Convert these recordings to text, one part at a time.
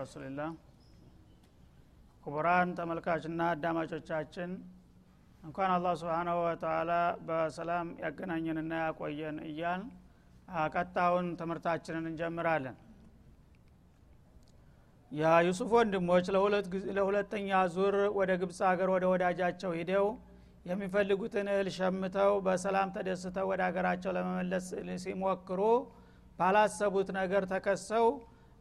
ረሱልላህ። ክቡራን ተመልካችና አዳማጮቻችን እንኳን አላህ ስብሓናሁ ወተላ በሰላም ያገናኘንና ያቆየን እያል ቀጣውን ትምህርታችንን እንጀምራለን። የዩሱፍ ወንድሞች ለሁለተኛ ዙር ወደ ግብፅ ሀገር ወደ ወዳጃቸው ሂደው የሚፈልጉትን እህል ሸምተው በሰላም ተደስተው ወደ ሀገራቸው ለመመለስ ሲሞክሩ ባላሰቡት ነገር ተከሰው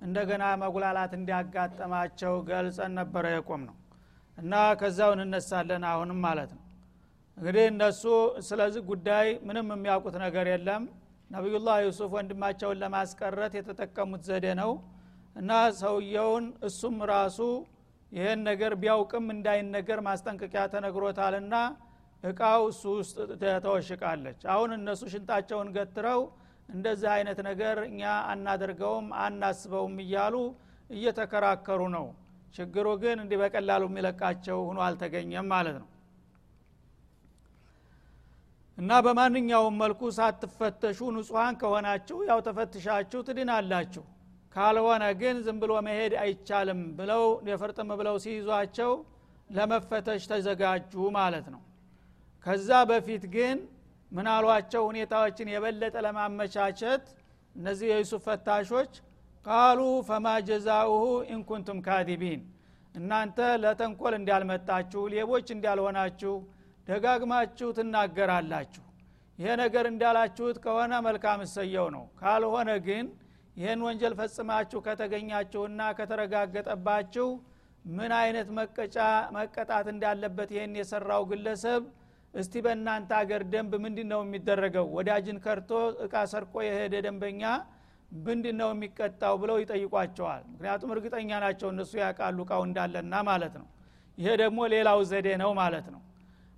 እንደገና መጉላላት እንዲያጋጠማቸው ገልጸን ነበረ የቆም ነው እና ከዛው እንነሳለን አሁንም ማለት ነው። እንግዲህ እነሱ ስለዚህ ጉዳይ ምንም የሚያውቁት ነገር የለም። ነቢዩላህ ዩሱፍ ወንድማቸውን ለማስቀረት የተጠቀሙት ዘዴ ነው እና ሰውየውን እሱም ራሱ ይህን ነገር ቢያውቅም እንዳይነገር ማስጠንቀቂያ ተነግሮታልና እቃው እሱ ውስጥ ተወሽቃለች። አሁን እነሱ ሽንጣቸውን ገትረው እንደዚህ አይነት ነገር እኛ አናደርገውም አናስበውም እያሉ እየተከራከሩ ነው። ችግሩ ግን እንዲህ በቀላሉ የሚለቃቸው ሁኖ አልተገኘም ማለት ነው። እና በማንኛውም መልኩ ሳትፈተሹ ንጹሐን ከሆናችሁ ያው ተፈትሻችሁ ትድናላችሁ። ካልሆነ ግን ዝም ብሎ መሄድ አይቻልም ብለው የፍርጥም ብለው ሲይዟቸው ለመፈተሽ ተዘጋጁ ማለት ነው። ከዛ በፊት ግን ምናሏቸው ሁኔታዎችን የበለጠ ለማመቻቸት እነዚህ የዩሱፍ ፈታሾች ቃሉ ፈማ ጀዛኡሁ ኢንኩንቱም ካዲቢን እናንተ ለተንኮል እንዳልመጣችሁ ሌቦች እንዳልሆናችሁ ደጋግማችሁ ትናገራላችሁ። ይሄ ነገር እንዳላችሁት ከሆነ መልካም እሰየው ነው። ካልሆነ ግን ይህን ወንጀል ፈጽማችሁ ከተገኛችሁና ከተረጋገጠባችሁ ምን አይነት መቀጫ መቀጣት እንዳለበት ይህን የሰራው ግለሰብ እስቲ በእናንተ አገር ደንብ ምንድ ነው የሚደረገው? ወዳጅን ከርቶ እቃ ሰርቆ የሄደ ደንበኛ ምንድ ነው የሚቀጣው ብለው ይጠይቋቸዋል። ምክንያቱም እርግጠኛ ናቸው እነሱ ያውቃሉ እቃው እንዳለና ማለት ነው። ይሄ ደግሞ ሌላው ዘዴ ነው ማለት ነው።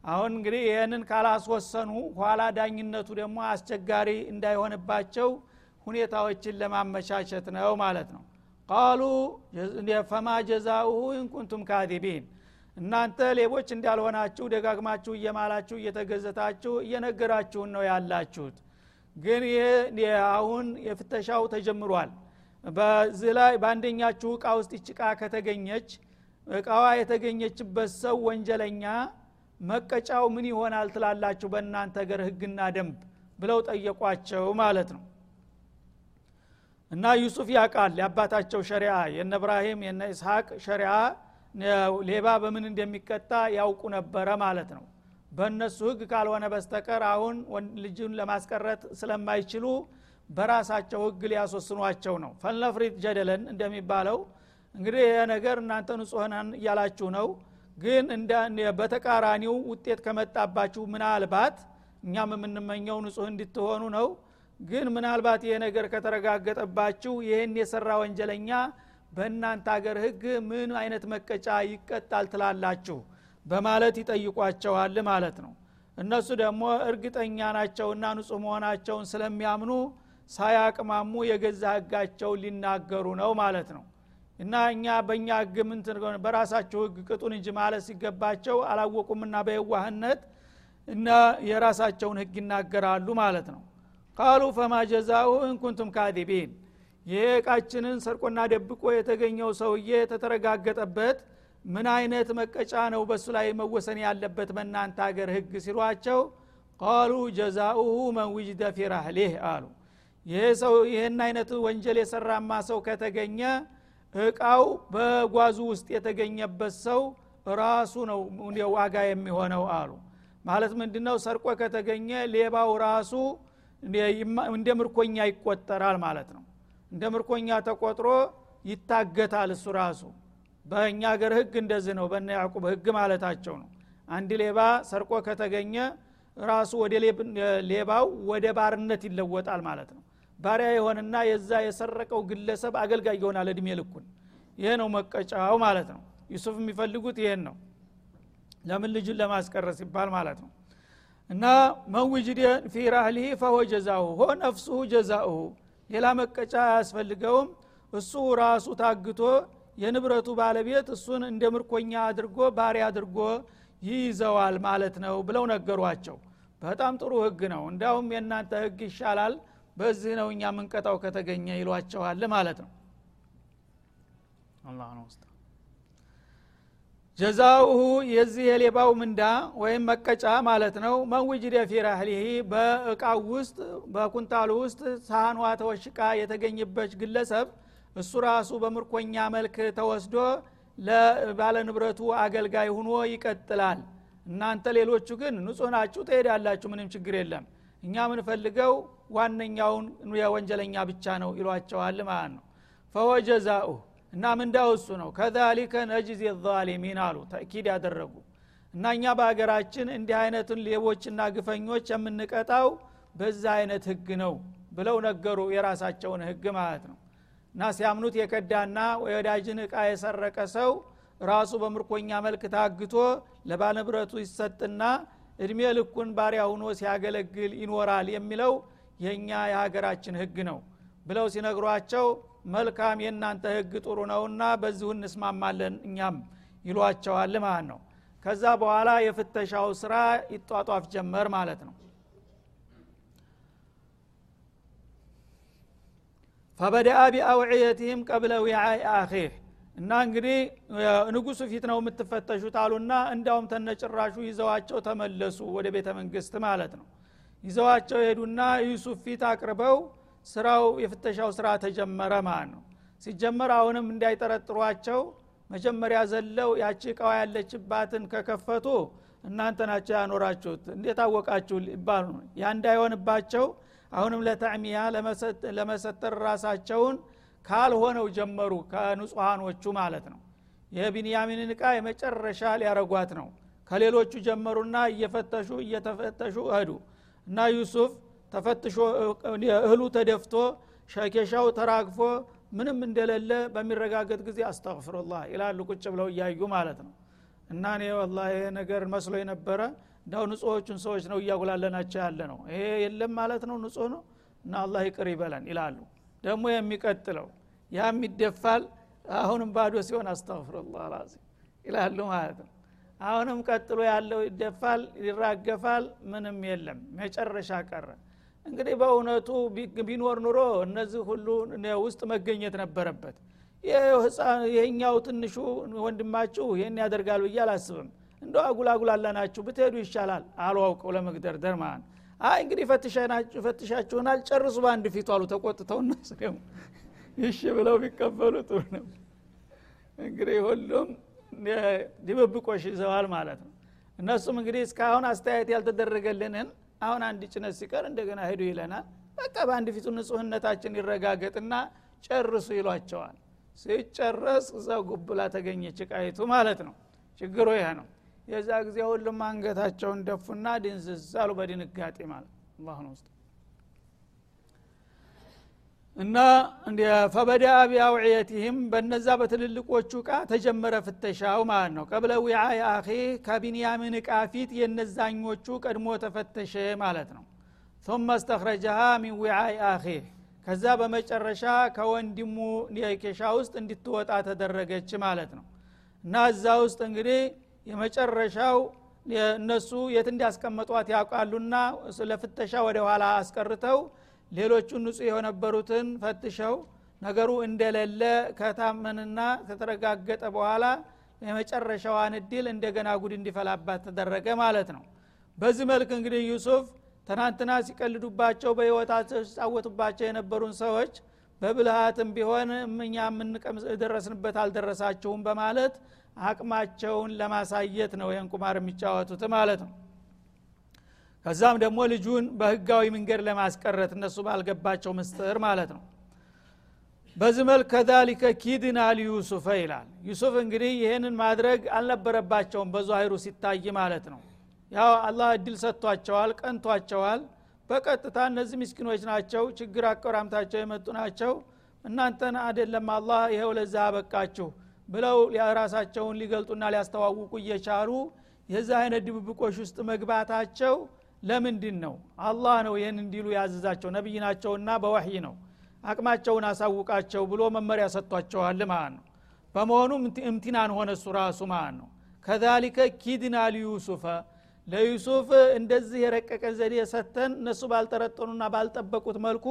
አሁን እንግዲህ ይህንን ካላስወሰኑ ኋላ ዳኝነቱ ደግሞ አስቸጋሪ እንዳይሆንባቸው ሁኔታዎችን ለማመቻቸት ነው ማለት ነው። ቃሉ ፈማ ጀዛኡሁ ኢንኩንቱም ካዲቢን እናንተ ሌቦች እንዳልሆናችሁ ደጋግማችሁ እየማላችሁ እየተገዘታችሁ እየነገራችሁን ነው ያላችሁት። ግን ይህ አሁን የፍተሻው ተጀምሯል። በዚህ ላይ በአንደኛችሁ እቃ ውስጥ ይጭቃ ከተገኘች እቃዋ የተገኘችበት ሰው ወንጀለኛ መቀጫው ምን ይሆናል ትላላችሁ በእናንተ ገር ህግና ደንብ ብለው ጠየቋቸው ማለት ነው። እና ዩሱፍ ያቃል የአባታቸው ሸሪያ የነ እብራሂም የነ ኢስሐቅ ሸሪያ ሌባ በምን እንደሚቀጣ ያውቁ ነበረ ማለት ነው። በእነሱ ህግ ካልሆነ በስተቀር አሁን ልጅን ለማስቀረት ስለማይችሉ በራሳቸው ህግ ሊያስወስኗቸው ነው። ፈልነፍሪት ጀደለን እንደሚባለው እንግዲህ ይህ ነገር እናንተ ንጹህናን እያላችሁ ነው። ግን በተቃራኒው ውጤት ከመጣባችሁ ምናልባት እኛም የምንመኘው ንጹህ እንድትሆኑ ነው። ግን ምናልባት ይሄ ነገር ከተረጋገጠባችሁ ይህን የሰራ ወንጀለኛ በእናንተ አገር ህግ ምን አይነት መቀጫ ይቀጣል ትላላችሁ? በማለት ይጠይቋቸዋል ማለት ነው። እነሱ ደግሞ እርግጠኛ ናቸውና ንጹህ መሆናቸውን ስለሚያምኑ ሳያቅማሙ የገዛ ህጋቸውን ሊናገሩ ነው ማለት ነው። እና እኛ በእኛ ህግ ምን በራሳቸው ህግ ቅጡን እንጂ ማለት ሲገባቸው አላወቁምና በየዋህነት እና የራሳቸውን ህግ ይናገራሉ ማለት ነው። ቃሉ ፈማ ጀዛኡ እንኩንቱም ካዲቢን ይሄ እቃችንን ሰርቆና ደብቆ የተገኘው ሰውዬ ተተረጋገጠበት። ምን አይነት መቀጫ ነው በሱ ላይ መወሰን ያለበት በእናንተ ሀገር ህግ ሲሏቸው ቃሉ ጀዛኡሁ መን ውጅደ ፊ አሉ። ይሄ ሰው ይህን አይነት ወንጀል የሰራማ ሰው ከተገኘ እቃው በጓዙ ውስጥ የተገኘበት ሰው ራሱ ነው ዋጋ የሚሆነው አሉ። ማለት ምንድነው? ሰርቆ ከተገኘ ሌባው ራሱ እንደ ምርኮኛ ይቆጠራል ማለት ነው እንደ ምርኮኛ ተቆጥሮ ይታገታል እሱ ራሱ። በእኛ ሀገር ህግ እንደዚህ ነው በነ ያዕቁብ ህግ ማለታቸው ነው። አንድ ሌባ ሰርቆ ከተገኘ ራሱ ወደ ሌባው ወደ ባርነት ይለወጣል ማለት ነው። ባሪያ የሆንና የዛ የሰረቀው ግለሰብ አገልጋይ ይሆናል እድሜ ልኩን። ይሄ ነው መቀጫው ማለት ነው። ዩሱፍ የሚፈልጉት ይሄን ነው። ለምን ልጁን ለማስቀረስ ሲባል ማለት ነው። እና መንውጅድ ፊ ራህሊህ ፈሆ ጀዛሁ ሆ ነፍሱሁ ጀዛኡሁ ሌላ መቀጫ አያስፈልገውም። እሱ ራሱ ታግቶ የንብረቱ ባለቤት እሱን እንደ ምርኮኛ አድርጎ ባሪያ አድርጎ ይይዘዋል ማለት ነው ብለው ነገሯቸው። በጣም ጥሩ ህግ ነው። እንዳውም የእናንተ ህግ ይሻላል በዚህ ነው እኛ ምንቀጣው ከተገኘ ይሏቸዋል ማለት ነው። አላህ ነው ጀዛኡሁ የዚህ የሌባው ምንዳ ወይም መቀጫ ማለት ነው። መንውጅደ ፊ በእቃው ውስጥ በኩንታሉ ውስጥ ሳህኗ ተወሽቃ የተገኘበች ግለሰብ እሱ ራሱ በምርኮኛ መልክ ተወስዶ ለባለ ንብረቱ አገልጋይ ሁኖ ይቀጥላል። እናንተ ሌሎቹ ግን ንጹህ ናችሁ ትሄዳላችሁ ምንም ችግር የለም። እኛ ምንፈልገው ዋነኛውን የወንጀለኛ ብቻ ነው ይሏቸዋል ማለት ነው። ፈወጀዛኡ እና ምንዳው እሱ ነው? ከዛሊከ ነጅዚ ዛሊሚን አሉ ተእኪድ ያደረጉ። እና እኛ በሀገራችን እንዲህ አይነቱን ሌቦችና ግፈኞች የምንቀጣው በዛ አይነት ህግ ነው ብለው ነገሩ የራሳቸውን ህግ ማለት ነው። እና ሲያምኑት የከዳና ወዳጅን እቃ የሰረቀ ሰው ራሱ በምርኮኛ መልክ ታግቶ ለባለንብረቱ ይሰጥና እድሜ ልኩን ባሪያ ሁኖ ሲያገለግል ይኖራል የሚለው የእኛ የሀገራችን ህግ ነው ብለው ሲነግሯቸው መልካም የእናንተ ህግ ጥሩ ነውና በዚሁ እንስማማለን እኛም ይሏቸዋል ማለት ነው። ከዛ በኋላ የፍተሻው ስራ ይጧጧፍ ጀመር ማለት ነው። ፈበደአ ቢአውዕየትህም ቀብለ ዊዓይ አኺህ። እና እንግዲህ ንጉሱ ፊት ነው የምትፈተሹት አሉና እንዳውም ተነጭራሹ ይዘዋቸው ተመለሱ ወደ ቤተ መንግስት ማለት ነው። ይዘዋቸው ሄዱና ዩሱፍ ፊት አቅርበው ስራው የፍተሻው ስራ ተጀመረ ማለት ነው። ሲጀመር አሁንም እንዳይጠረጥሯቸው መጀመሪያ ዘለው ያቺ እቃዋ ያለችባትን ከከፈቱ እናንተ ናቸው ያኖራችሁት። እንዴት አወቃችሁ ይባሉ ያ እንዳይሆንባቸው አሁንም ለተዕሚያ ለመሰጠር ራሳቸውን ካልሆነው ጀመሩ ከንጹሐኖቹ ማለት ነው። የቢንያሚንን እቃ የመጨረሻ ሊያረጓት ነው። ከሌሎቹ ጀመሩና እየፈተሹ እየተፈተሹ እህዱ እና ዩሱፍ ተፈትሾ እህሉ ተደፍቶ ሸኬሻው ተራግፎ ምንም እንደሌለ በሚረጋገጥ ጊዜ አስተግፍሩላህ ይላሉ ቁጭ ብለው እያዩ ማለት ነው እና እኔ ወላ ይሄ ነገር መስሎ የነበረ እንዳው ንጹሖቹን ሰዎች ነው እያጉላለናቸው ያለ ነው ይሄ የለም ማለት ነው ንጹህ ነው እና አላህ ይቅር ይበለን ይላሉ ደግሞ የሚቀጥለው ያም ይደፋል አሁንም ባዶ ሲሆን አስተግፍሩላህ ላዚም ይላሉ ማለት ነው አሁንም ቀጥሎ ያለው ይደፋል ይራገፋል ምንም የለም መጨረሻ ቀረ እንግዲህ በእውነቱ ቢኖር ኑሮ እነዚህ ሁሉ ውስጥ መገኘት ነበረበት። ይህኛው ትንሹ ወንድማችሁ ይህን ያደርጋል ብዬ አላስብም። እንደ አጉላጉላላናችሁ ብትሄዱ ይሻላል አሉ አውቀው ለመግደርደር ማለት አይ እንግዲህ ፈትሻችሁናል ጨርሱ በአንድ ፊቱ አሉ ተቆጥተው እነሱ ደግሞ ይሽ ብለው ቢቀበሉ ጥሩ ነው። እንግዲህ ሁሉም ድብብቆሽ ይዘዋል ማለት ነው። እነሱም እንግዲህ እስካሁን አስተያየት ያልተደረገልንን አሁን አንድ ጭነት ሲቀር እንደገና ሄዱ ይለናል። በቃ በአንድ ፊቱ ንጹህነታችን ይረጋገጥና ጨርሱ ይሏቸዋል። ሲጨረስ እዛ ጉብላ ተገኘች ቃይቱ ማለት ነው። ችግሩ ይሄ ነው። የዛ ጊዜ ሁሉም አንገታቸውን ደፉና ድንዝዝ አሉ በድንጋጤ ማለት አላሁ ነው እና ፈበዳ ቢአውዕየትህም በነዛ በትልልቆቹ እቃ ተጀመረ ፍተሻው ማለት ነው። ቀብለ ዊዓ የአኼ ከቢንያምን እቃ ፊት የነዛኞቹ ቀድሞ ተፈተሸ ማለት ነው። ثመ እስተኽረጀሃ ሚን ዊዓ የአኼ ከዛ በመጨረሻ ከወንድሙ ኬሻ ውስጥ እንድትወጣ ተደረገች ማለት ነው። እና እዛ ውስጥ እንግዲህ የመጨረሻው እነሱ የት እንዳስቀመጧት ያውቃሉና ለፍተሻ ወደ ኋላ አስቀርተው ሌሎቹ ንጹህ የነበሩትን ፈትሸው ነገሩ እንደሌለ ከታመንና ከተረጋገጠ በኋላ የመጨረሻዋን እድል እንደገና ጉድ እንዲፈላባት ተደረገ ማለት ነው። በዚህ መልክ እንግዲህ ዩሱፍ ትናንትና ሲቀልዱባቸው በህይወታቸው ሲጫወቱባቸው የነበሩን ሰዎች በብልሃትም ቢሆን እኛ የምንደረስንበት አልደረሳችሁም በማለት አቅማቸውን ለማሳየት ነው ይህን ቁማር የሚጫወቱት ማለት ነው ከዛም ደግሞ ልጁን በህጋዊ መንገድ ለማስቀረት እነሱ ባልገባቸው ምስጥር ማለት ነው። በዚህ መልክ ከዛሊከ ኪድና ሊዩሱፈ ይላል። ዩሱፍ እንግዲህ ይህንን ማድረግ አልነበረባቸውም በዛሂሩ ሲታይ ማለት ነው። ያው አላህ እድል ሰጥቷቸዋል ቀንቷቸዋል። በቀጥታ እነዚህ ምስኪኖች ናቸው ችግር አቆራምታቸው የመጡ ናቸው። እናንተን አደለም አላህ ይኸው ለዛ አበቃችሁ ብለው ራሳቸውን ሊገልጡና ሊያስተዋውቁ እየቻሉ የዚህ አይነት ድብብቆሽ ውስጥ መግባታቸው ለምንድን ነው አላህ ነው ይህን እንዲሉ ያዘዛቸው። ነቢይ ናቸውና በወህይ ነው። አቅማቸውን አሳውቃቸው ብሎ መመሪያ ሰጥቷቸዋል ማለት ነው። በመሆኑም እምቲናን ሆነ እሱ ራሱ ማለት ነው። ከዛሊከ ኪድና ሊዩሱፈ ለዩሱፍ እንደዚህ የረቀቀ ዘዴ ሰተን እነሱ ባልጠረጠኑና ባልጠበቁት መልኩ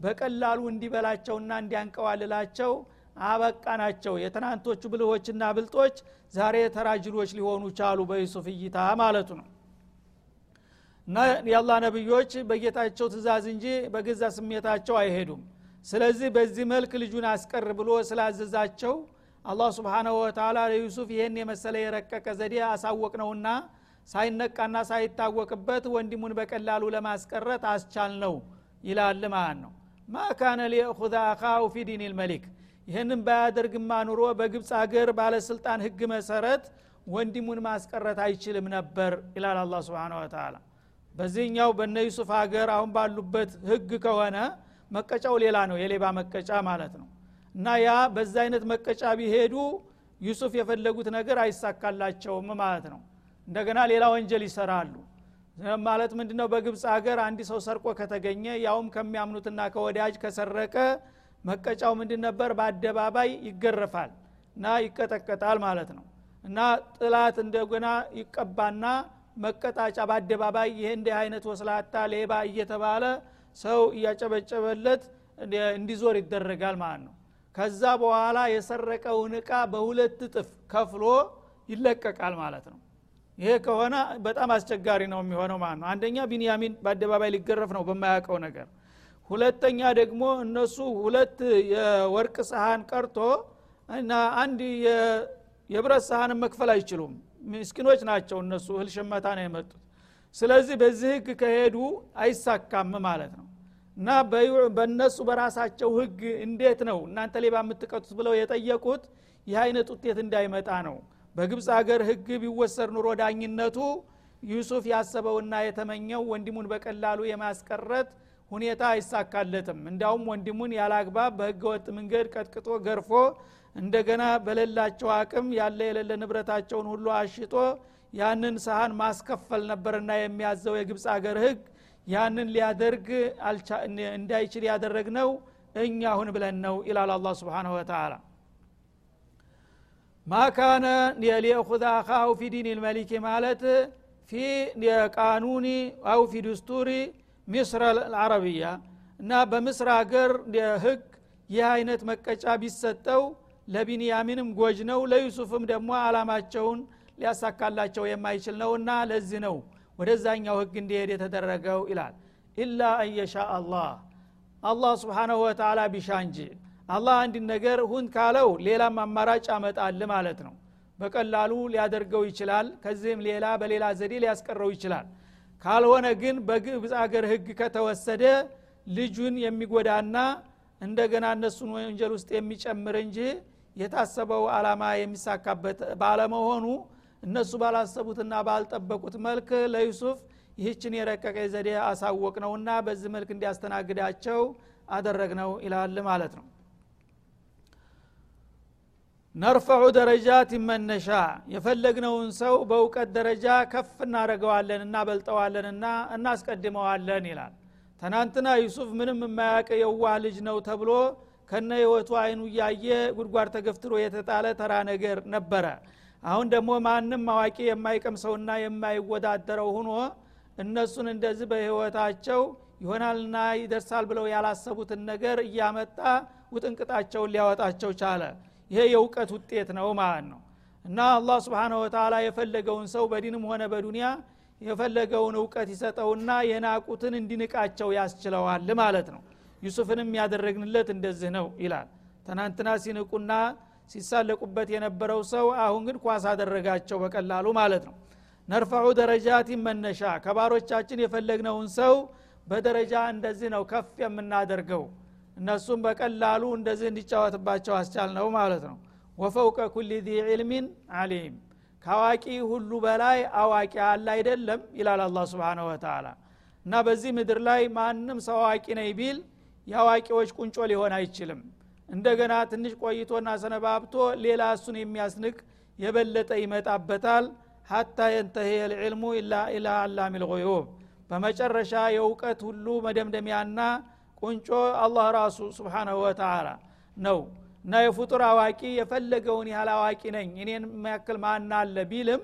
በቀላሉ እንዲበላቸውና እንዲያንቀዋልላቸው አበቃ ናቸው የትናንቶቹ ብልሆችና ብልጦች ዛሬ ተራጅሎች ሊሆኑ ቻሉ በዩሱፍ እይታ ማለቱ ነው እና የአላ ነቢዮች በጌታቸው ትእዛዝ እንጂ በገዛ ስሜታቸው አይሄዱም። ስለዚህ በዚህ መልክ ልጁን አስቀር ብሎ ስላዘዛቸው አላህ ስብሓናሁ ወተላ ለዩሱፍ ይህን የመሰለ የረቀቀ ዘዴ አሳወቅ ነውና ሳይነቃና ሳይታወቅበት ወንድሙን በቀላሉ ለማስቀረት አስቻል ነው ይላል ማለት ነው። ማ ካነ ሊእኹዘ አኻሁ ፊ ዲን ልመሊክ ይህንን ባያደርግማ ኑሮ በግብፅ ሀገር ባለስልጣን ህግ መሰረት ወንድሙን ማስቀረት አይችልም ነበር ይላል አላ ስብን ወተላ በዚህኛው በነ ዩሱፍ ሀገር አሁን ባሉበት ህግ ከሆነ መቀጫው ሌላ ነው የሌባ መቀጫ ማለት ነው። እና ያ በዛ አይነት መቀጫ ቢሄዱ ዩሱፍ የፈለጉት ነገር አይሳካላቸውም ማለት ነው። እንደገና ሌላ ወንጀል ይሰራሉ። ማለት ምንድነው? በግብፅ ሀገር አንድ ሰው ሰርቆ ከተገኘ ያውም ከሚያምኑትና ከወዳጅ ከሰረቀ መቀጫው ምንድን ነበር? በአደባባይ ይገረፋል እና ይቀጠቀጣል ማለት ነው። እና ጥላት እንደገና ይቀባና መቀጣጫ በአደባባይ ይህ እንዲህ አይነት ወስላታ ሌባ እየተባለ ሰው እያጨበጨበለት እንዲዞር ይደረጋል ማለት ነው። ከዛ በኋላ የሰረቀውን እቃ በሁለት እጥፍ ከፍሎ ይለቀቃል ማለት ነው። ይሄ ከሆነ በጣም አስቸጋሪ ነው የሚሆነው ማለት ነው። አንደኛ ቢንያሚን በአደባባይ ሊገረፍ ነው በማያውቀው ነገር። ሁለተኛ ደግሞ እነሱ ሁለት የወርቅ ሰሃን ቀርቶ እና አንድ የብረት ሰሃንን መክፈል አይችሉም ምስኪኖች ናቸው እነሱ እህል ሸመታ ነው የመጡት። ስለዚህ በዚህ ህግ ከሄዱ አይሳካም ማለት ነው። እና በእነሱ በራሳቸው ህግ እንዴት ነው እናንተ ሌባ የምትቀጡት ብለው የጠየቁት ይህ አይነት ውጤት እንዳይመጣ ነው። በግብፅ ሀገር ህግ ቢወሰድ ኑሮ ዳኝነቱ ዩሱፍ ያሰበውና የተመኘው ወንድሙን በቀላሉ የማስቀረት ሁኔታ አይሳካለትም። እንዲያውም ወንድሙን ያላግባብ በህገ ወጥ መንገድ ቀጥቅጦ ገርፎ እንደገና በሌላቸው አቅም ያለ የሌለ ንብረታቸውን ሁሉ አሽጦ ያንን ሰሃን ማስከፈል ነበርና የሚያዘው የግብፅ ሀገር ህግ ያንን ሊያደርግ እንዳይችል ያደረግነው እኛ ሁን ብለን ነው ይላል አላ ስብን ወተላ ማካነ ሊእኹذ አኻሁ ፊ ዲን ልመሊክ ማለት ፊ ቃኑኒ አው ፊ ድስቱሪ ሚስር አልዓረብያ እና በምስር ሀገር ህግ ይህ አይነት መቀጫ ቢሰጠው ለቢንያሚንም ጎጅ ነው ለዩሱፍም ደግሞ አላማቸውን ሊያሳካላቸው የማይችል ነውና ለዚህ ነው ወደዛኛው ህግ እንዲሄድ የተደረገው ይላል። ኢላ አንየሻ አላህ። አላህ ስብሓናሁ ወተላ ቢሻ እንጂ አላህ አንድ ነገር ሁን ካለው ሌላም አማራጭ ያመጣል ማለት ነው። በቀላሉ ሊያደርገው ይችላል ከዚህም ሌላ በሌላ ዘዴ ሊያስቀረው ይችላል ካልሆነ ግን በግብፅ አገር ህግ ከተወሰደ ልጁን የሚጎዳና እንደገና እነሱን ወንጀል ውስጥ የሚጨምር እንጂ የታሰበው አላማ የሚሳካበት ባለመሆኑ እነሱ ባላሰቡትና ባልጠበቁት መልክ ለዩሱፍ ይህችን የረቀቀ ዘዴ አሳወቅ ነውና በዚህ መልክ እንዲያስተናግዳቸው አደረግ ነው ይላል ማለት ነው ነርፈዑ ደረጃት መነሻ። የፈለግነውን ሰው በእውቀት ደረጃ ከፍ እናደረገዋለን እናበልጠዋለንና እናስቀድመዋለን ይላል። ትናንትና ዩሱፍ ምንም የማያውቅ የዋህ ልጅ ነው ተብሎ ከነ ህይወቱ አይኑ እያየ ጉድጓድ ተገፍትሮ የተጣለ ተራ ነገር ነበረ። አሁን ደግሞ ማንም አዋቂ የማይቀምሰውና የማይወዳደረው ሁኖ እነሱን እንደዚህ በህይወታቸው ይሆናልና ይደርሳል ብለው ያላሰቡትን ነገር እያመጣ ውጥንቅጣቸውን ሊያወጣቸው ቻለ ይሄ የእውቀት ውጤት ነው ማለት ነው። እና አላህ ስብንሁ ወተላ የፈለገውን ሰው በዲንም ሆነ በዱንያ የፈለገውን እውቀት ይሰጠውና የናቁትን እንዲንቃቸው ያስችለዋል ማለት ነው። ዩሱፍንም ያደረግንለት እንደዚህ ነው ይላል። ትናንትና ሲንቁና ሲሳለቁበት የነበረው ሰው አሁን ግን ኳስ አደረጋቸው በቀላሉ ማለት ነው። ነርፈዑ ደረጃት መነሻ ከባሮቻችን የፈለግነውን ሰው በደረጃ እንደዚህ ነው ከፍ የምናደርገው እነሱም በቀላሉ እንደዚህ እንዲጫወትባቸው አስቻል ነው ማለት ነው። ወፈውቀ ኩል ዚ ዕልሚን አሊም ከአዋቂ ሁሉ በላይ አዋቂ አለ አይደለም ይላል አላ ስብን ወተላ እና በዚህ ምድር ላይ ማንም ሰው አዋቂ ነኝ ቢል የአዋቂዎች ቁንጮ ሊሆን አይችልም። እንደገና ትንሽ ቆይቶና ሰነባብቶ ሌላ እሱን የሚያስንቅ የበለጠ ይመጣበታል። ሀታ የንተሄ ልዕልሙ ኢላ አላሚ በመጨረሻ የእውቀት ሁሉ መደምደሚያና ቁንጮ አላህ ራሱ ስብሓናሁ ወተላ ነው። እና የፍጡር አዋቂ የፈለገውን ያህል አዋቂ ነኝ እኔን የሚያክል ማና አለ ቢልም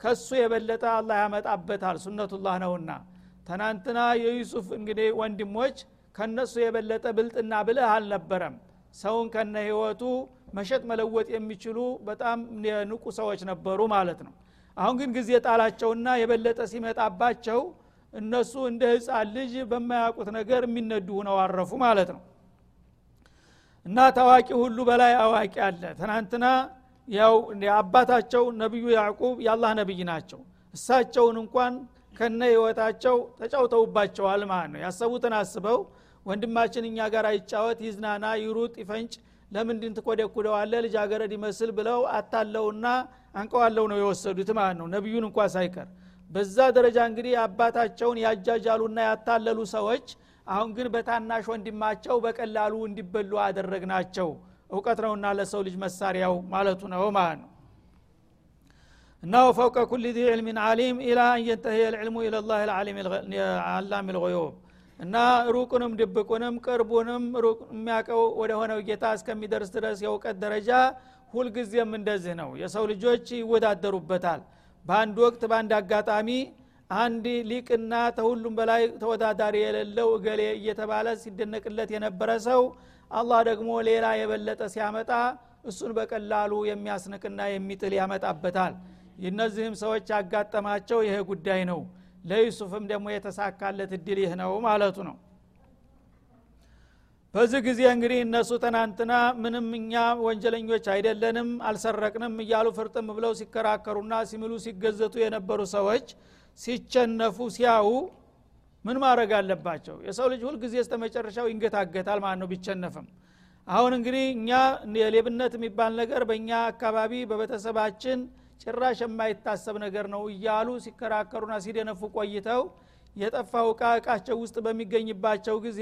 ከሱ የበለጠ አላህ ያመጣበታል ሱነቱላህ ነውና። ትናንትና የዩሱፍ እንግዲህ ወንድሞች ከነሱ የበለጠ ብልጥና ብልህ አልነበረም። ሰውን ከነ ህይወቱ መሸጥ መለወጥ የሚችሉ በጣም ንቁ ሰዎች ነበሩ ማለት ነው። አሁን ግን ጊዜ ጣላቸውና የበለጠ ሲመጣባቸው እነሱ እንደ ህፃን ልጅ በማያውቁት ነገር የሚነዱ ሁነው አረፉ ማለት ነው። እና ታዋቂ ሁሉ በላይ አዋቂ አለ። ትናንትና ያው አባታቸው ነቢዩ ያዕቁብ የአላህ ነቢይ ናቸው። እሳቸውን እንኳን ከነ ህይወታቸው ተጫውተውባቸዋል ማለት ነው። ያሰቡትን አስበው ወንድማችን እኛ ጋር ይጫወት ይዝናና ይሩጥ ይፈንጭ ለምንድን ትኮደኩደዋለ ልጃገረድ ይመስል ብለው አታለውና አንቀዋለው ነው የወሰዱት ማለት ነው። ነቢዩን እንኳ ሳይቀር በዛ ደረጃ እንግዲህ አባታቸውን ያጃጃሉና ያታለሉ ሰዎች አሁን ግን በታናሽ ወንድማቸው በቀላሉ እንዲበሉ አደረግናቸው። እውቀት ነውና ለሰው ልጅ መሳሪያው ማለቱ ነው ማለት ነው። እና ወፈውቀ ኩል ዚ ዕልሚን አሊም ኢላ አንየንተህየ ልዕልሙ ኢለላህ አላም ልغዩብ እና ሩቁንም ድብቁንም ቅርቡንም ሩቅ የሚያውቀው ወደ ሆነው ጌታ እስከሚደርስ ድረስ የእውቀት ደረጃ ሁልጊዜም እንደዚህ ነው። የሰው ልጆች ይወዳደሩበታል በአንድ ወቅት በአንድ አጋጣሚ አንድ ሊቅና ተሁሉም በላይ ተወዳዳሪ የሌለው እገሌ እየተባለ ሲደነቅለት የነበረ ሰው አላህ ደግሞ ሌላ የበለጠ ሲያመጣ እሱን በቀላሉ የሚያስንቅና የሚጥል ያመጣበታል። እነዚህም ሰዎች ያጋጠማቸው ይሄ ጉዳይ ነው። ለዩሱፍም ደግሞ የተሳካለት እድል ይህ ነው ማለቱ ነው በዚህ ጊዜ እንግዲህ እነሱ ትናንትና ምንም እኛ ወንጀለኞች አይደለንም አልሰረቅንም እያሉ ፍርጥም ብለው ሲከራከሩና ሲምሉ ሲገዘቱ የነበሩ ሰዎች ሲቸነፉ ሲያው ምን ማድረግ አለባቸው? የሰው ልጅ ሁልጊዜ እስተ መጨረሻው ይንገታገታል ማለት ነው ቢቸነፍም። አሁን እንግዲህ እኛ የሌብነት የሚባል ነገር በእኛ አካባቢ በቤተሰባችን ጭራሽ የማይታሰብ ነገር ነው እያሉ ሲከራከሩና ሲደነፉ ቆይተው የጠፋው እቃ እቃቸው ውስጥ በሚገኝባቸው ጊዜ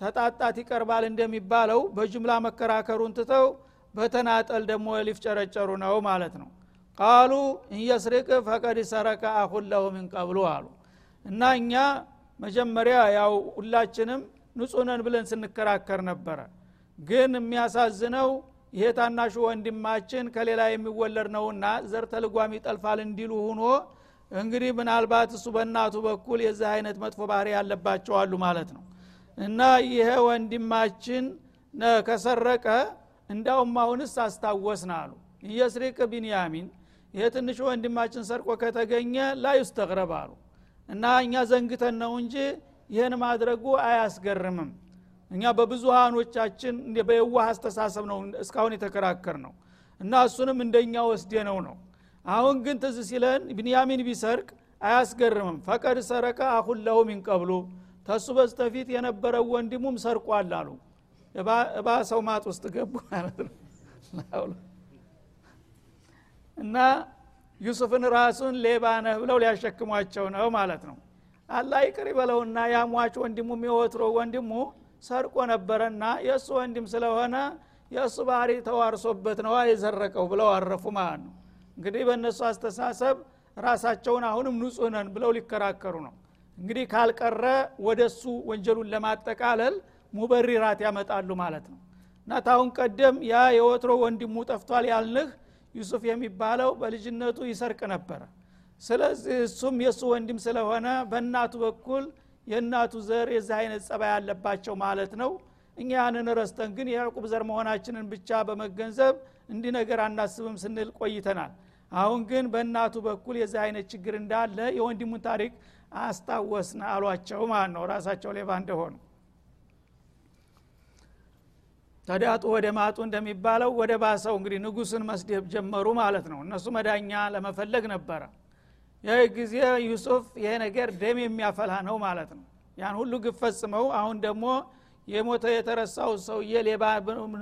ተጣጣት ይቀርባል እንደሚባለው በጅምላ መከራከሩን ትተው በተናጠል ደግሞ ሊፍጨረጨሩ ነው ማለት ነው። ቃሉ እንየስሪቅ ፈቀድ ሰረከ አሁን ለሁ ምን ቀብሉ አሉ። እና እኛ መጀመሪያ ያው ሁላችንም ንጹነን ብለን ስንከራከር ነበረ። ግን የሚያሳዝነው ይሄ ታናሹ ወንድማችን ከሌላ የሚወለድ ነውና ዘር ተልጓም ይጠልፋል እንዲሉ ሁኖ እንግዲህ ምናልባት እሱ በእናቱ በኩል የዚህ አይነት መጥፎ ባህሪ ያለባቸው ማለት ነው እና ይሄ ወንድማችን ከሰረቀ እንዳውም አሁንስ አስታወስን አሉ። እየስሪቅ ቢንያሚን ይሄ ትንሹ ወንድማችን ሰርቆ ከተገኘ ላዩስተቅረብ አሉ። እና እኛ ዘንግተን ነው እንጂ ይህን ማድረጉ አያስገርምም። እኛ በብዙሃኖቻችን በየዋህ አስተሳሰብ ነው እስካሁን የተከራከር ነው እና እሱንም እንደኛ ወስደ ነው። ነው አሁን ግን ትዝ ሲለን ብንያሚን ቢሰርቅ አያስገርምም። ፈቀድ ሰረቀ አሁን ለሁ ሚንቀብሉ ተሱ በስተፊት የነበረው ወንድሙም ሰርቋል አሉ። እባ ማጥ ውስጥ ገቡ ማለት ነው። እና ዩሱፍን ራሱን ሌባ ነህ ብለው ሊያሸክሟቸው ነው ማለት ነው። አላ ይቅር ይበለውና ያሟች ወንድሙ የወትሮ ወንድሙ ሰርቆ ነበረና የእሱ ወንድም ስለሆነ የእሱ ባህሪ ተዋርሶበት ነዋ የዘረቀው ብለው አረፉ ማለት ነው። እንግዲህ በእነሱ አስተሳሰብ ራሳቸውን አሁንም ንጹህ ነን ብለው ሊከራከሩ ነው እንግዲህ ካልቀረ ወደ እሱ ወንጀሉን ለማጠቃለል ሙበሪራት ያመጣሉ ማለት ነው። እና ታሁን ቀደም ያ የወትሮ ወንድሙ ጠፍቷል ያልንህ ዩሱፍ የሚባለው በልጅነቱ ይሰርቅ ነበረ። ስለዚህ እሱም የእሱ ወንድም ስለሆነ በእናቱ በኩል የእናቱ ዘር የዚህ አይነት ጸባይ ያለባቸው ማለት ነው። እኛ ያንን ረስተን ግን የያዕቁብ ዘር መሆናችንን ብቻ በመገንዘብ እንዲህ ነገር አናስብም ስንል ቆይተናል። አሁን ግን በእናቱ በኩል የዚህ አይነት ችግር እንዳለ የወንድሙን ታሪክ አስታወስን አሏቸው ማለት ነው። ራሳቸው ሌባ እንደሆኑ። ተዳጡ ወደ ማጡ እንደሚባለው ወደ ባሰው እንግዲህ ንጉስን መስደብ ጀመሩ ማለት ነው። እነሱ መዳኛ ለመፈለግ ነበረ። ይህ ጊዜ ዩሱፍ ይሄ ነገር ደም የሚያፈላ ነው ማለት ነው። ያን ሁሉ ግፍ ፈጽመው አሁን ደግሞ የሞተ የተረሳው ሰውዬ ሌባ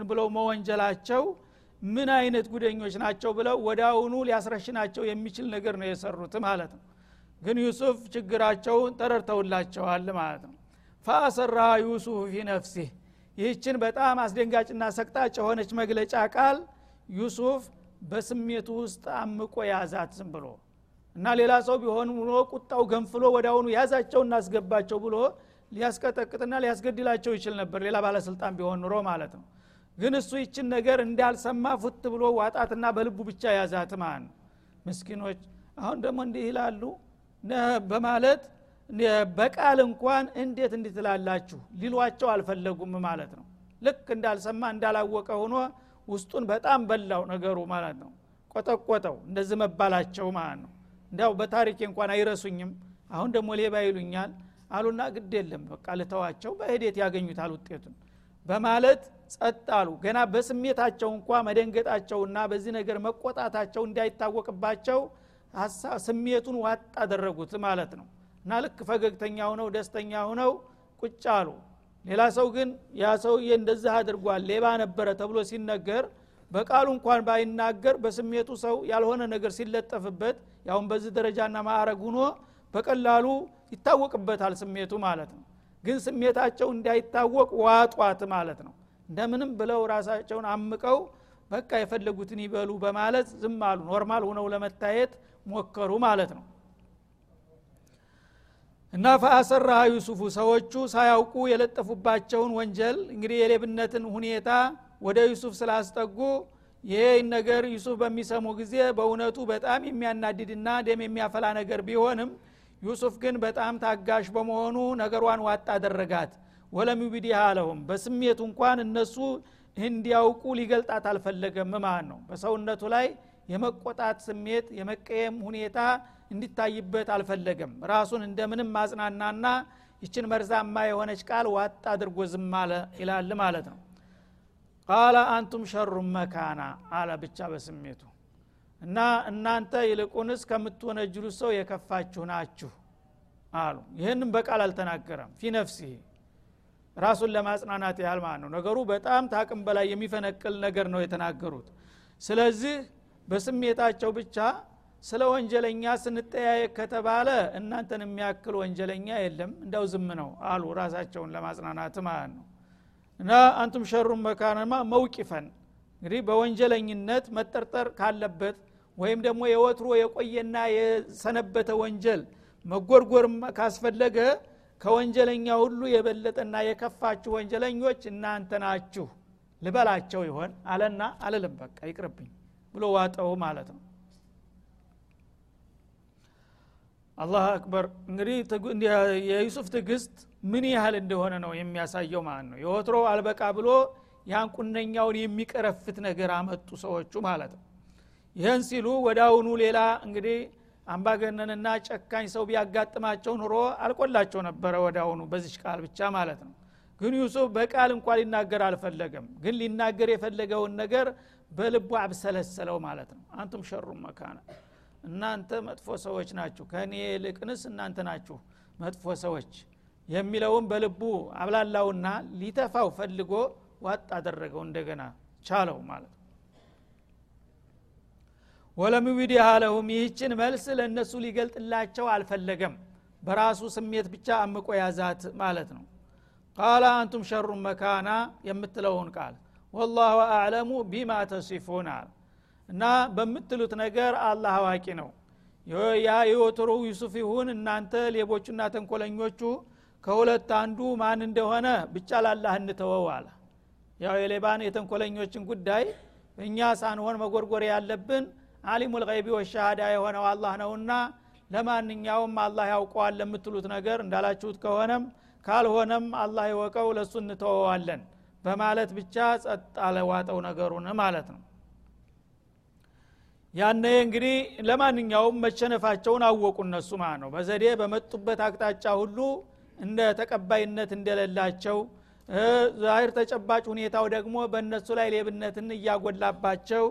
ብለው መወንጀላቸው ምን አይነት ጉደኞች ናቸው ብለው ወደ አሁኑ ሊያስረሽናቸው የሚችል ነገር ነው የሰሩት ማለት ነው ግን ዩሱፍ ችግራቸውን ተረድተውላቸዋል ማለት ነው። ፈአሰራ ዩሱፍ ፊ ነፍሲህ። ይህችን በጣም አስደንጋጭና ሰቅጣጭ የሆነች መግለጫ ቃል ዩሱፍ በስሜቱ ውስጥ አምቆ ያዛት ዝም ብሎ እና ሌላ ሰው ቢሆን ብሎ ቁጣው ገንፍሎ አሁኑ ያዛቸው እናስገባቸው ብሎ ሊያስቀጠቅጥና ሊያስገድላቸው ይችል ነበር። ሌላ ባለስልጣን ቢሆን ኑሮ ማለት ነው። ግን እሱ ይችን ነገር እንዳልሰማ ፉት ብሎ ዋጣትና በልቡ ብቻ ያዛት ማለት ምስኪኖች አሁን ደግሞ እንዲህ ይላሉ በማለት በቃል እንኳን እንዴት እንዲህ ትላላችሁ? ሊሏቸው አልፈለጉም ማለት ነው። ልክ እንዳልሰማ እንዳላወቀ ሆኖ ውስጡን በጣም በላው ነገሩ ማለት ነው። ቆጠቆጠው እንደዚህ መባላቸው ማለት ነው። እንዲያው በታሪክ እንኳን አይረሱኝም አሁን ደግሞ ሌባ ይሉኛል አሉና ግድ የለም በቃ ልተዋቸው በሂደት ያገኙታል ውጤቱን በማለት ጸጥ አሉ። ገና በስሜታቸው እንኳ መደንገጣቸውና በዚህ ነገር መቆጣታቸው እንዳይታወቅባቸው ስሜቱን ዋጥ አደረጉት ማለት ነው። እና ልክ ፈገግተኛ ሁነው ደስተኛ ሁነው ቁጭ አሉ። ሌላ ሰው ግን ያ ሰውዬ እንደዚህ አድርጓል ሌባ ነበረ ተብሎ ሲነገር በቃሉ እንኳን ባይናገር በስሜቱ ሰው ያልሆነ ነገር ሲለጠፍበት ያሁን በዚህ ደረጃና ማዕረግ ሁኖ በቀላሉ ይታወቅበታል ስሜቱ ማለት ነው። ግን ስሜታቸው እንዳይታወቅ ዋጧት ማለት ነው። እንደምንም ብለው ራሳቸውን አምቀው በቃ የፈለጉትን ይበሉ በማለት ዝም አሉ። ኖርማል ሁነው ለመታየት ሞከሩ ማለት ነው። እና ፈአሰረሃ ዩሱፉ ሰዎቹ ሳያውቁ የለጠፉባቸውን ወንጀል እንግዲህ የሌብነትን ሁኔታ ወደ ዩሱፍ ስላስጠጉ ይሄ ነገር ዩሱፍ በሚሰሙ ጊዜ በእውነቱ በጣም የሚያናድድና ደም የሚያፈላ ነገር ቢሆንም ዩሱፍ ግን በጣም ታጋሽ በመሆኑ ነገሯን ዋጣ አደረጋት። ወለም ዩቢዲሃ አለሁም በስሜቱ እንኳን እነሱ እንዲያውቁ ሊገልጣት አልፈለገም ማለት ነው። በሰውነቱ ላይ የመቆጣት ስሜት የመቀየም ሁኔታ እንዲታይበት አልፈለገም። ራሱን እንደምንም ማጽናናና ይችን መርዛማ የሆነች ቃል ዋጥ አድርጎ ዝም ይላል ማለት ነው። ቃለ አንቱም ሸሩ መካና አለ ብቻ በስሜቱ። እና እናንተ ይልቁንስ ከምትወነጅሉት ሰው የከፋችሁ ናችሁ አሉ። ይህንም በቃል አልተናገረም። ፊ ነፍሲህ ራሱን ለማጽናናት ያህል ማለት ነው። ነገሩ በጣም ታቅም በላይ የሚፈነቅል ነገር ነው የተናገሩት። ስለዚህ በስሜታቸው ብቻ ስለ ወንጀለኛ ስንጠያየቅ ከተባለ እናንተን የሚያክል ወንጀለኛ የለም። እንደው ዝም ነው አሉ ራሳቸውን ለማጽናናት ማለት ነው። እና አንቱም ሸሩን መካነማ መውቂፈን። እንግዲህ በወንጀለኝነት መጠርጠር ካለበት ወይም ደግሞ የወትሮ የቆየና የሰነበተ ወንጀል መጎርጎር ካስፈለገ ከወንጀለኛ ሁሉ የበለጠና የከፋችሁ ወንጀለኞች እናንተ ናችሁ ልበላቸው ይሆን? አለና አለልም በቃ ይቅርብኝ ብሎ ዋጠው ማለት ነው። አላህ አክበር። እንግዲህ የዩሱፍ ትግስት ምን ያህል እንደሆነ ነው የሚያሳየው ማለት ነው። የወትሮ አልበቃ ብሎ ያን ቁነኛውን የሚቀረፍት ነገር አመጡ ሰዎቹ ማለት ነው። ይህን ሲሉ አሁኑ ሌላ እንግዲህ አምባገነንና ጨካኝ ሰው ቢያጋጥማቸው ኑሮ አልቆላቸው ነበረ አሁኑ በዚች ቃል ብቻ ማለት ነው። ግን ዩሱፍ በቃል እንኳ ሊናገር አልፈለገም። ግን ሊናገር የፈለገውን ነገር በልቡ አብሰለሰለው ማለት ነው። አንቱም ሸሩ መካነ። እናንተ መጥፎ ሰዎች ናችሁ ከእኔ ልቅንስ እናንተ ናችሁ መጥፎ ሰዎች የሚለውን በልቡ አብላላውና ሊተፋው ፈልጎ ዋጥ አደረገው እንደገና ቻለው ማለት ነው። ወለም ዩቢዲሃ ለሁም ይህችን መልስ ለእነሱ ሊገልጥላቸው አልፈለገም። በራሱ ስሜት ብቻ አምቆ ያዛት ማለት ነው። ቃለ አንቱም ሸሩ መካና የምትለውን ቃል ወላሁ አዕለሙ ቢማ ተሲፉን አለ እና በምትሉት ነገር አላህ አዋቂ ነው። ያ የወትሮ ዩሱፍ ይሁን እናንተ ሌቦቹና ተንኮለኞቹ ከሁለት አንዱ ማን እንደሆነ ብቻ ላላህ እንተወው አለ። ያው የሌባን የተንኮለኞችን ጉዳይ እኛ ሳንሆን መጎርጎር ያለብን አሊሙ ልይቢ ወሻሃዳ የሆነው አላህ ነውና ለማንኛውም አላህ ያውቀዋል ለምትሉት ነገር እንዳላችሁት ከሆነም ካልሆነም አላህ ይወቀው ለእሱ እንተወዋለን በማለት ብቻ ጸጥ አለዋጠው ነገሩን ማለት ነው። ያነ እንግዲህ ለማንኛውም መሸነፋቸውን አወቁ እነሱ ማለት ነው። በዘዴ በመጡበት አቅጣጫ ሁሉ እንደ ተቀባይነት እንደሌላቸው ዛሂር ተጨባጭ ሁኔታው ደግሞ በእነሱ ላይ ሌብነትን እያጎላባቸው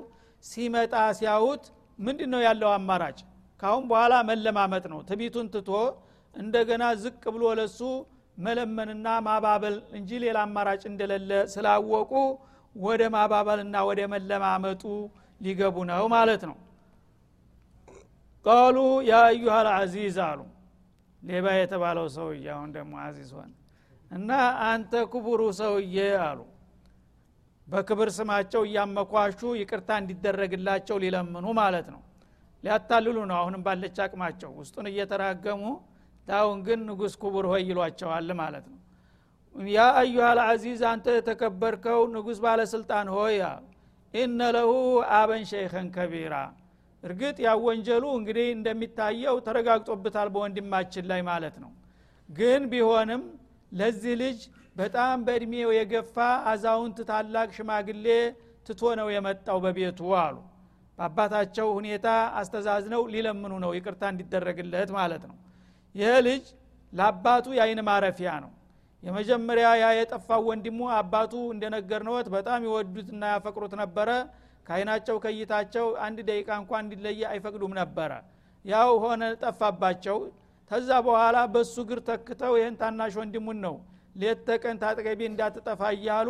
ሲመጣ ሲያዩት ምንድ ነው ያለው አማራጭ? ካሁን በኋላ መለማመጥ ነው። ትቢቱን ትቶ እንደገና ዝቅ ብሎ ለሱ መለመንና ማባበል እንጂ ሌላ አማራጭ እንደሌለ ስላወቁ ወደ ማባበልና ወደ መለማመጡ ሊገቡ ነው ማለት ነው። ቃሉ ያ አዩሃ ልአዚዝ አሉ። ሌባ የተባለው ሰውዬ አሁን ደግሞ አዚዝ ሆነ። እና አንተ ክቡሩ ሰውዬ አሉ። በክብር ስማቸው እያመኳሹ ይቅርታ እንዲደረግላቸው ሊለምኑ ማለት ነው። ሊያታልሉ ነው አሁንም ባለች አቅማቸው። ውስጡን እየተራገሙ ታሁን ግን ንጉስ ክቡር ሆይ ይሏቸዋል ማለት ነው። ያ አዩሃ ልአዚዝ አንተ የተከበርከው ንጉስ ባለስልጣን ሆይ ኢነ ለሁ አበን ሸይኸን ከቢራ። እርግጥ ያ ወንጀሉ እንግዲህ እንደሚታየው ተረጋግጦበታል በወንድማችን ላይ ማለት ነው። ግን ቢሆንም ለዚህ ልጅ በጣም በእድሜው የገፋ አዛውንት ታላቅ ሽማግሌ ትቶ ነው የመጣው በቤቱ አሉ። በአባታቸው ሁኔታ አስተዛዝነው ሊለምኑ ነው ይቅርታ እንዲደረግለት ማለት ነው ይህ ልጅ ለአባቱ የአይን ማረፊያ ነው። የመጀመሪያ ያ የጠፋው ወንድሙ አባቱ እንደነገርነወት በጣም ይወዱትና ያፈቅሩት ነበረ። ከአይናቸው ከይታቸው አንድ ደቂቃ እንኳ እንዲለየ አይፈቅዱም ነበረ። ያው ሆነ ጠፋባቸው። ከዛ በኋላ በሱ እግር ተክተው ይህን ታናሽ ወንድሙን ነው ሌት ተቀን ታጠገቤ እንዳትጠፋ እያሉ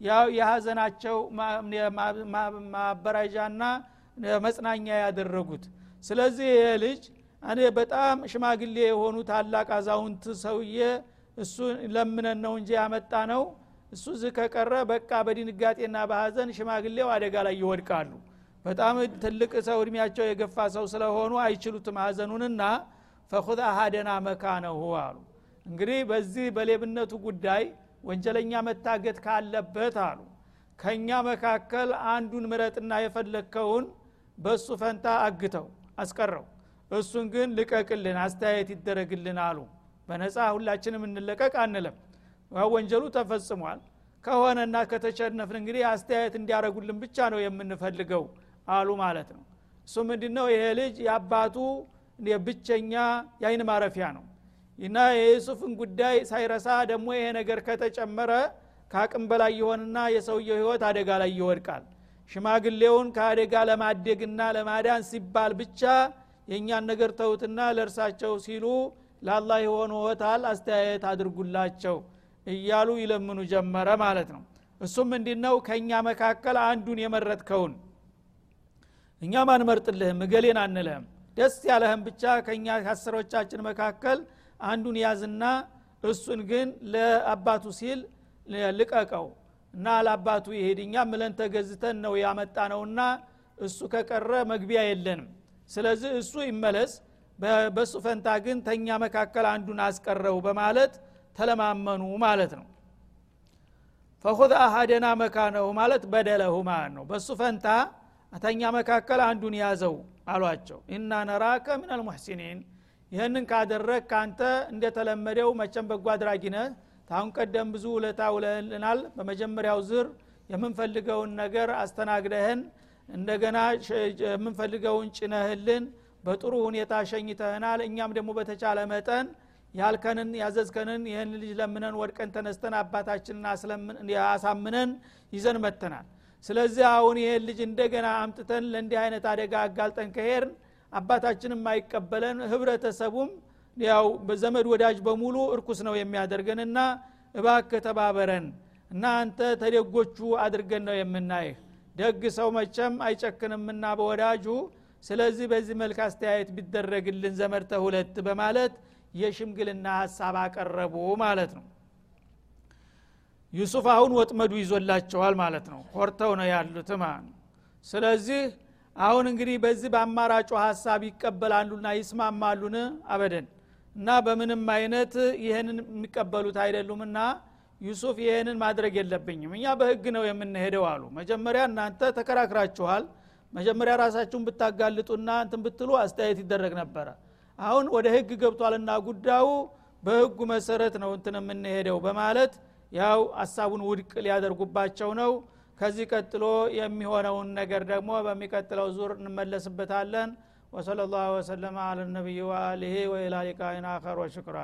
ያው የሀዘናቸው ማበራጃና መጽናኛ ያደረጉት። ስለዚህ ይሄ ልጅ እኔ በጣም ሽማግሌ የሆኑ ታላቅ አዛውንት ሰውዬ እሱ ለምነን ነው እንጂ ያመጣ ነው እሱ ዝህ ከቀረ በቃ በድንጋጤና በሀዘን ሽማግሌው አደጋ ላይ ይወድቃሉ። በጣም ትልቅ ሰው እድሜያቸው የገፋ ሰው ስለሆኑ አይችሉትም ሀዘኑንና ፈኹዝ አሃደና መካነሁ አሉ። እንግዲህ በዚህ በሌብነቱ ጉዳይ ወንጀለኛ መታገት ካለበት አሉ። ከእኛ መካከል አንዱን ምረጥና የፈለግከውን በእሱ ፈንታ አግተው አስቀረው እሱን ግን ልቀቅልን አስተያየት ይደረግልን አሉ። በነፃ ሁላችንም እንለቀቅ አንለም ወንጀሉ ተፈጽሟል። ከሆነና ከተቸነፍን እንግዲህ አስተያየት እንዲያደረጉልን ብቻ ነው የምንፈልገው አሉ ማለት ነው። እሱ ምንድ ነው ይሄ ልጅ የአባቱ ብቸኛ የአይን ማረፊያ ነው። እና የዩሱፍን ጉዳይ ሳይረሳ ደግሞ ይሄ ነገር ከተጨመረ ከአቅም በላይ የሆንና የሰውየው ህይወት አደጋ ላይ ይወድቃል። ሽማግሌውን ከአደጋ ለማደግና ለማዳን ሲባል ብቻ የእኛን ነገር ተውትና ለእርሳቸው ሲሉ ለአላህ የሆንዎታል አስተያየት አድርጉላቸው እያሉ ይለምኑ ጀመረ ማለት ነው። እሱም እንዲ ነው ከእኛ መካከል አንዱን የመረጥከውን እኛም አንመርጥልህም እገሌን አንልህም። ደስ ያለህም ብቻ ከእኛ ከአስሮቻችን መካከል አንዱን ያዝና እሱን ግን ለአባቱ ሲል ልቀቀው እና ለአባቱ ይሄድ ምለን ተገዝተን ነው ያመጣ ነውና እሱ ከቀረ መግቢያ የለንም ስለዚህ እሱ ይመለስ በእሱ ፈንታ ግን ተኛ መካከል አንዱን አስቀረው በማለት ተለማመኑ ማለት ነው። ፈኹዝ አሃደና መካነሁ ማለት በደለሁ ማለት ነው። በእሱ ፈንታ ተኛ መካከል አንዱን ያዘው አሏቸው። ኢና ነራከ ምን አልሙሕሲኒን ይህንን ካደረግ ካንተ እንደተለመደው መቸም በጎ አድራጊ ነህ። ታሁን ቀደም ብዙ ውለታ ውለልናል በመጀመሪያው ዝር የምንፈልገውን ነገር አስተናግደህን እንደገና የምንፈልገውን ጭነህልን በጥሩ ሁኔታ ሸኝተህናል። እኛም ደግሞ በተቻለ መጠን ያልከንን ያዘዝከንን ይህን ልጅ ለምነን ወድቀን ተነስተን አባታችንን አሳምነን ይዘን መተናል ስለዚህ አሁን ይህን ልጅ እንደገና አምጥተን ለእንዲህ አይነት አደጋ አጋልጠን ከሄርን አባታችንም አይቀበለን። ህብረተሰቡም ያው በዘመድ ወዳጅ በሙሉ እርኩስ ነው የሚያደርገንና እባክ ተባበረን እና አንተ ተደጎቹ አድርገን ነው የምናይህ ደግ ሰው መቸም አይጨክንምና በወዳጁ። ስለዚህ በዚህ መልክ አስተያየት ቢደረግልን ዘመድ ተሁለት በማለት የሽምግልና ሀሳብ አቀረቡ ማለት ነው። ዩሱፍ አሁን ወጥመዱ ይዞላቸዋል ማለት ነው። ኮርተው ነው ያሉት ስለዚህ አሁን እንግዲህ በዚህ በአማራጩ ሀሳብ ይቀበላሉና ይስማማሉን? አበደን። እና በምንም አይነት ይህንን የሚቀበሉት አይደሉምና ዩሱፍ ይህንን ማድረግ የለብኝም እኛ በህግ ነው የምንሄደው አሉ። መጀመሪያ እናንተ ተከራክራችኋል። መጀመሪያ ራሳችሁን ብታጋልጡና እንትን ብትሉ አስተያየት ይደረግ ነበረ። አሁን ወደ ህግ ገብቷልና ጉዳዩ በህጉ መሰረት ነው እንትን የምንሄደው በማለት ያው ሀሳቡን ውድቅ ሊያደርጉባቸው ነው። ከዚህ ቀጥሎ የሚሆነውን ነገር ደግሞ በሚቀጥለው ዙር እንመለስበታለን። ወሰለ ላሁ ወሰለማ አለ ወአሊህ ወኢላ አኸር ወሽክራ